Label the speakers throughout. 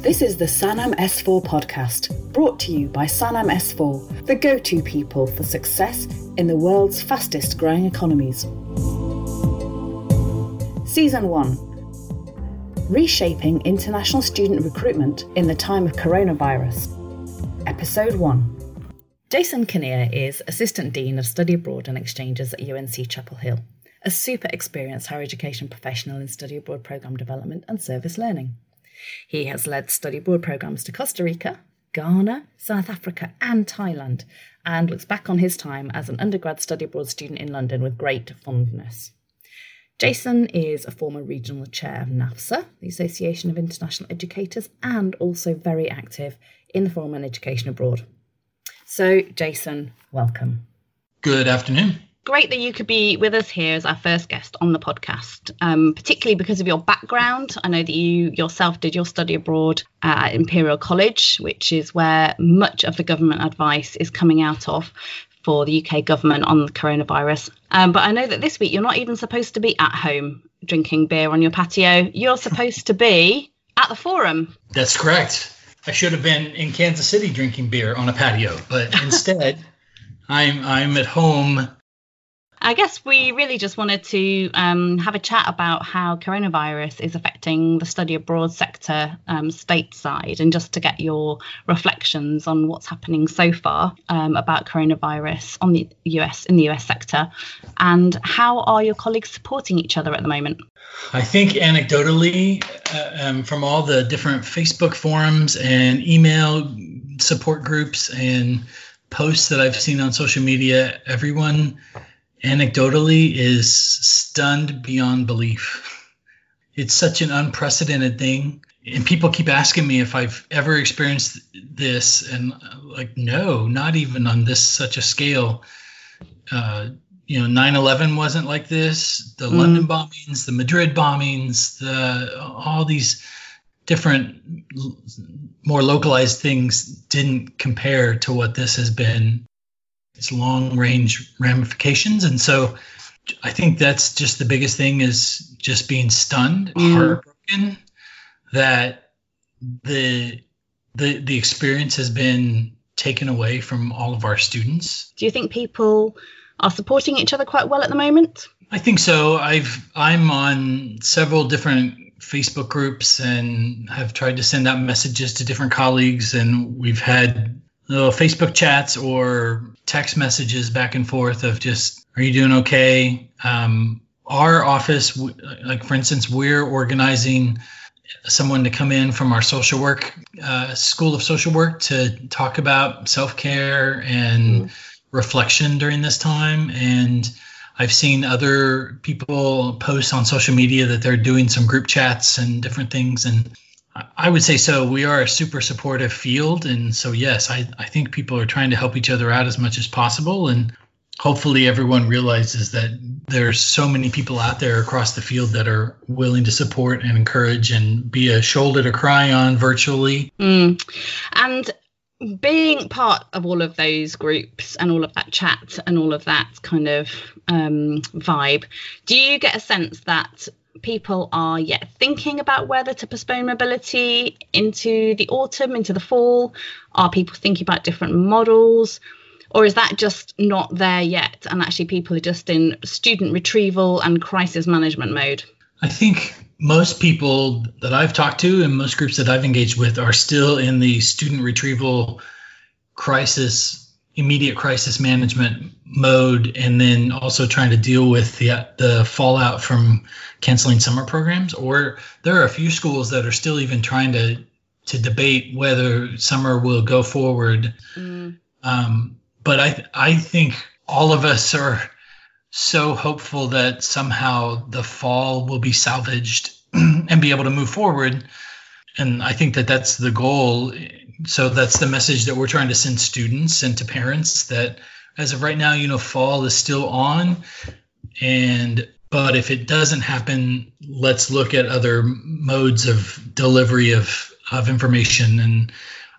Speaker 1: This is the Sannam S4 podcast, brought to you by Sannam S4, the go to people for success in the world's fastest growing economies. Season 1 Reshaping International Student Recruitment in the Time of Coronavirus. Episode 1 Jason Kinnear is Assistant Dean of Study Abroad and Exchanges at UNC Chapel Hill, a super experienced higher education professional in study abroad programme development and service learning. He has led study abroad programs to Costa Rica, Ghana, South Africa, and Thailand, and looks back on his time as an undergrad study abroad student in London with great fondness. Jason is a former regional chair of NAFSA, the Association of International Educators, and also very active in the Forum on Education Abroad. So, Jason, welcome.
Speaker 2: Good afternoon
Speaker 1: great that you could be with us here as our first guest on the podcast, um, particularly because of your background. I know that you yourself did your study abroad at Imperial College, which is where much of the government advice is coming out of for the UK government on the coronavirus. Um, but I know that this week you're not even supposed to be at home drinking beer on your patio. You're supposed to be at the forum.
Speaker 2: That's correct. I should have been in Kansas City drinking beer on a patio, but instead I'm I'm at home
Speaker 1: I guess we really just wanted to um, have a chat about how coronavirus is affecting the study abroad sector um, stateside and just to get your reflections on what's happening so far um, about coronavirus on the US in the US sector and how are your colleagues supporting each other at the moment?
Speaker 2: I think anecdotally, uh, um, from all the different Facebook forums and email support groups and posts that I've seen on social media, everyone anecdotally is stunned beyond belief. It's such an unprecedented thing. And people keep asking me if I've ever experienced this, and like, no, not even on this such a scale. Uh, you know, 9/11 wasn't like this. The mm. London bombings, the Madrid bombings, the all these different, more localized things didn't compare to what this has been its long range ramifications. And so I think that's just the biggest thing is just being stunned, mm. heartbroken that the the the experience has been taken away from all of our students.
Speaker 1: Do you think people are supporting each other quite well at the moment?
Speaker 2: I think so. I've I'm on several different Facebook groups and have tried to send out messages to different colleagues and we've had little Facebook chats or text messages back and forth of just, are you doing okay? Um, our office, like for instance, we're organizing someone to come in from our social work uh, school of social work to talk about self-care and mm. reflection during this time and i've seen other people post on social media that they're doing some group chats and different things and I would say so. We are a super supportive field. And so, yes, I, I think people are trying to help each other out as much as possible. And hopefully, everyone realizes that there's so many people out there across the field that are willing to support and encourage and be a shoulder to cry on virtually.
Speaker 1: Mm. And being part of all of those groups and all of that chat and all of that kind of um, vibe, do you get a sense that people are yet thinking about whether to postpone mobility into the autumn, into the fall? Are people thinking about different models? Or is that just not there yet? And actually, people are just in student retrieval and crisis management mode?
Speaker 2: I think most people that I've talked to and most groups that I've engaged with are still in the student retrieval crisis immediate crisis management mode and then also trying to deal with the the fallout from canceling summer programs? Or there are a few schools that are still even trying to to debate whether summer will go forward. Mm. um, but i i think all of us are so hopeful that somehow the fall will be salvaged and be able to move forward and i think that that's the goal. So that's the message that we're trying to send students and to parents that as of right now you know fall is still on. And but if it doesn't happen let's look at other modes of delivery of of information. And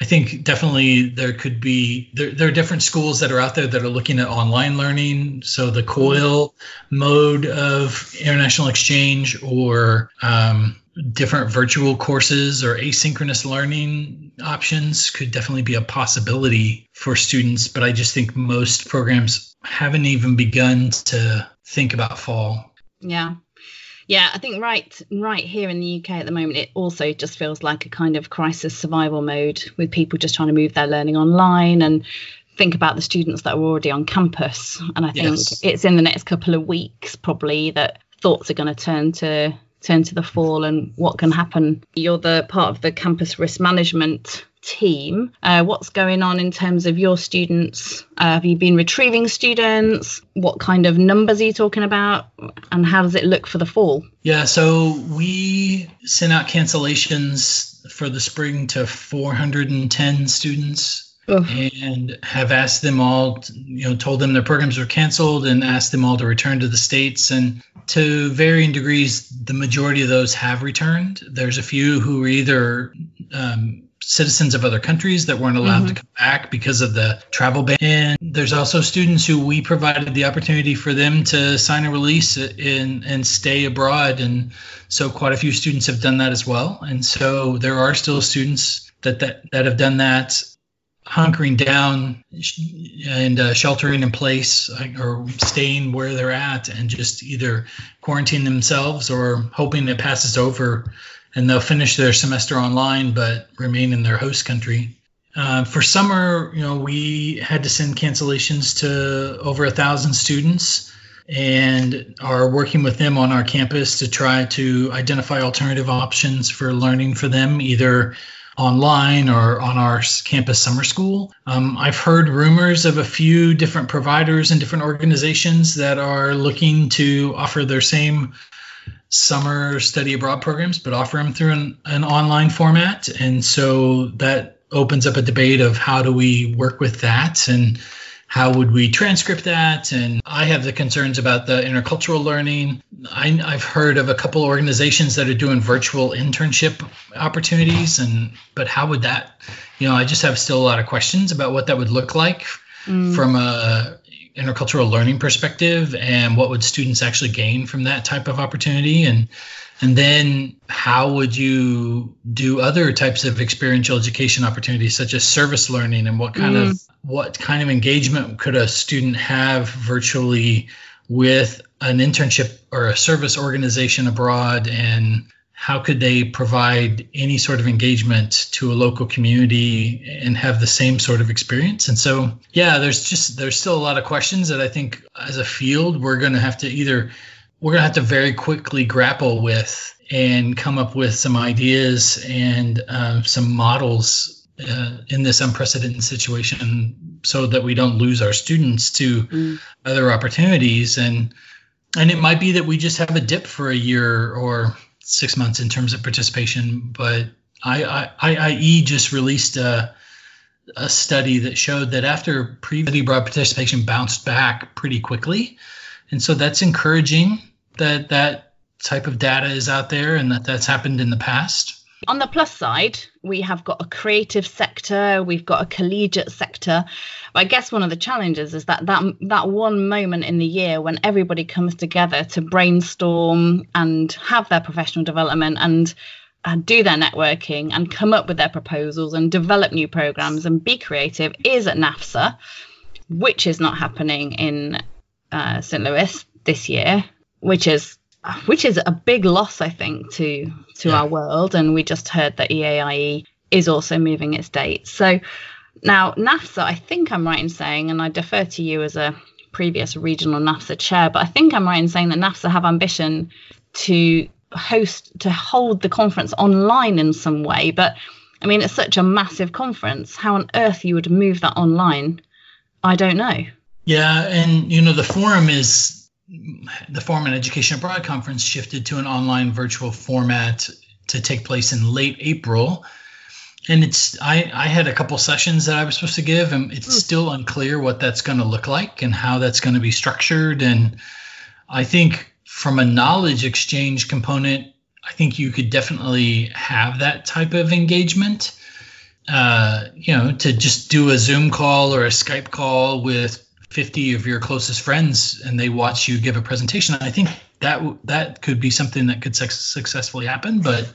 Speaker 2: i think definitely there could be there, there are different schools that are out there that are looking at online learning. So the COIL mode of international exchange or um, different virtual courses or asynchronous learning options could definitely be a possibility for students. But I just think most programs haven't even begun to think about fall.
Speaker 1: Yeah. Yeah, I think right right here in the UK at the moment, it also just feels like a kind of crisis survival mode with people just trying to move their learning online and think about the students that are already on campus. And I think yes. it's in the next couple of weeks probably that thoughts are going to turn to turn to the fall and what can happen. You're the part of the campus risk management team. Uh, what's going on in terms of your students? Uh, have you been retrieving students? What kind of numbers are you talking about? And how does it look for the fall?
Speaker 2: Yeah, so we sent out cancellations for the spring to 410 students Ugh. and have asked them all, to, you know, told them their programs were canceled and asked them all to return to the states. And to varying degrees, the majority of those have returned. There's a few who were either um, citizens of other countries that weren't allowed mm-hmm. to come back because of the travel ban. And there's also students who we provided the opportunity for them to sign a release in, and stay abroad. And so quite a few students have done that as well. And so there are still students that, that, that have done that hunkering down and uh, sheltering in place or staying where they're at and just either quarantine themselves or hoping it passes over and they'll finish their semester online but remain in their host country. Uh, for summer, you know, we had to send cancellations to over a thousand students and are working with them on our campus to try to identify alternative options for learning for them, either online or on our campus summer school. Um, I've heard rumors of a few different providers and different organizations that are looking to offer their same summer study abroad programs, but offer them through an, an online format. And so that opens up a debate of how do we work with that and how would we transcript that? And I have the concerns about the intercultural learning. I, have heard of a couple organizations that are doing virtual internship opportunities, and but how would that? You know, I just have still a lot of questions about what that would look like mm. from a intercultural learning perspective, and what would students actually gain from that type of opportunity, and and then how would you do other types of experiential education opportunities such as service learning? And what kind mm. of what kind of engagement could a student have virtually with an internship or a service organization abroad? And how could they provide any sort of engagement to a local community and have the same sort of experience and so yeah there's just there's still a lot of questions that i think as a field we're going to have to either we're going to have to very quickly grapple with and come up with some ideas and um, some models uh, in this unprecedented situation so that we don't lose our students to mm. other opportunities and and it might be that we just have a dip for a year or six months in terms of participation but I, I, IIE just released a, a study that showed that after pre broad participation bounced back pretty quickly and so that's encouraging that that type of data is out there and that that's happened in the past.
Speaker 1: On the plus side, we have got a creative sector, we've got a collegiate sector. I guess one of the challenges is that that that one moment in the year when everybody comes together to brainstorm and have their professional development and and do their networking and come up with their proposals and develop new programs and be creative is at NAFSA, which is not happening in uh, St. Louis this year which is which is a big loss, I think, to to yeah. our world. And we just heard that EAIE is also moving its dates. So now NAFSA, I think I'm right in saying, and I defer to you as a previous regional NAFSA chair, but I think I'm right in saying that NAFSA have ambition to host to hold the conference online in some way. But I mean, it's such a massive conference. How on earth you would move that online? I don't know.
Speaker 2: Yeah, and you know the forum is the Forum on Education Abroad conference shifted to an online virtual format to take place in late April. And it's I, I had a couple sessions that I was supposed to give, and it's mm. still unclear what that's going to look like and how that's going to be structured. And I think from a knowledge exchange component, I think you could definitely have that type of engagement. Uh, you know, to just do a Zoom call or a Skype call with 50 of your closest friends and they watch you give a presentation. I think that that could be something that could successfully happen but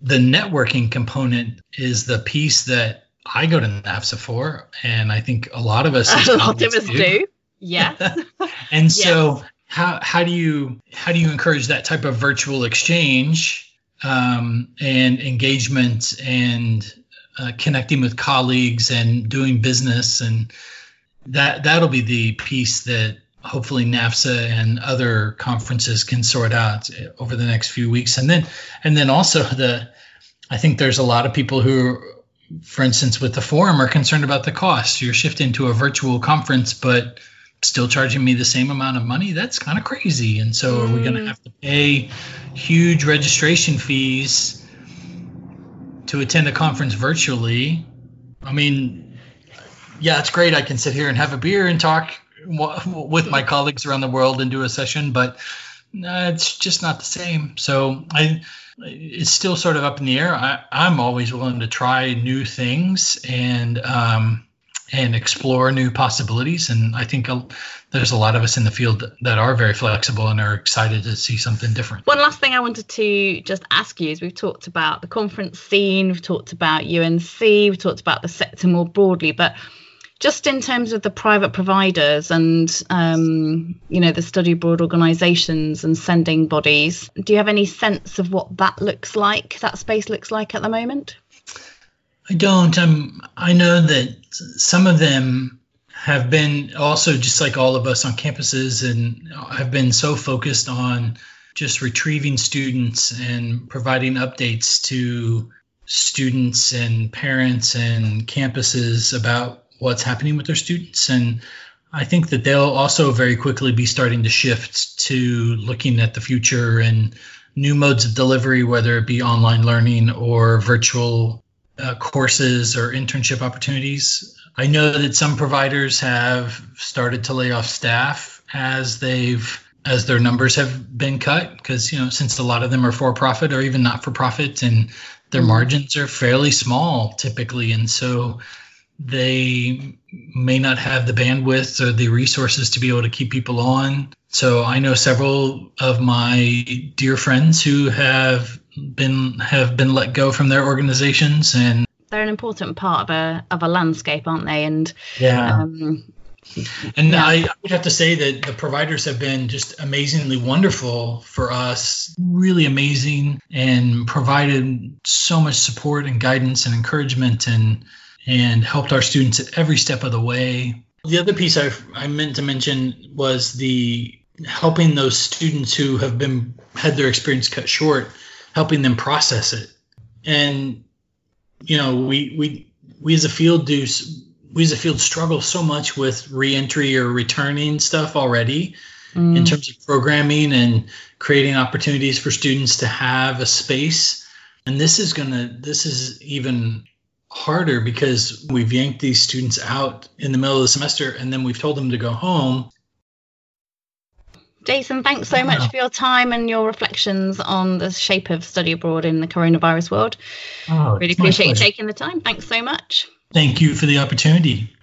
Speaker 2: the networking component is the piece that i go to NAFSA for and i think a lot of us
Speaker 3: a lot of us do, do. yeah.
Speaker 2: And so how how do you how do you encourage that type of virtual exchange um, and engagement and uh, connecting with colleagues and doing business and that that'll be the piece that hopefully NAFSA and other conferences can sort out over the next few weeks. And then and then also the I think there's a lot of people who for instance with the forum are concerned about the cost. You're shifting to a virtual conference but still charging me the same amount of money. That's kind of crazy. And so mm. are we going to mm. have to pay huge registration fees to attend a conference virtually? I mean, yeah, it's great. I can sit here and have a beer and talk with my colleagues around the world and do a session, but uh, it's just not the same. So I, it's still sort of up in the air. I, I'm always willing to try new things and um, and explore new possibilities. And I think there's a lot of us in the field that are very flexible and are excited to see something different.
Speaker 3: One last thing I wanted to just ask you is we've talked about the conference scene, we've talked about UNC, we've talked about the sector more broadly, but just in terms of the private providers and um, you know the study abroad organisations and sending bodies, do you have any sense of what that looks like? That space looks like at the moment?
Speaker 2: I don't. Um, I know that some of them have been also just like all of us on campuses and have been so focused on just retrieving students and providing updates to students and parents and campuses about what's happening with their students. And I think that they'll also very quickly be starting to shift to looking at the future and new modes of delivery, whether it be online learning or virtual uh, courses or internship opportunities. I know that some providers have started to lay off staff as they've as their numbers have been cut because you know since a lot of them are for profit or even not for profit and their mm-hmm. margins are fairly small typically and so they may not have the bandwidth or the resources to be able to keep people on. So I know several of my dear friends who have been have been let go from their organizations and
Speaker 3: they're an important part of a of a landscape, aren't they? And
Speaker 2: yeah. Um, and yeah. I would have to say that the providers have been just amazingly wonderful for us, really amazing, and provided so much support and guidance and encouragement and and helped our students at every step of the way. The other piece I, I meant to mention was the helping those students who have been had their experience cut short, helping them process it. And you know, we we we as a field do we as a field struggle so much with reentry or returning stuff already mm. in terms of programming and creating opportunities for students to have a space. And this is gonna this is even harder because we've yanked these students out in the middle of the semester and then we've told them to go home.
Speaker 3: Jason, thanks so much for your time and your reflections on the shape of study abroad in the coronavirus world. Oh, really appreciate you taking the time. Thanks so much.
Speaker 2: Thank you for the opportunity.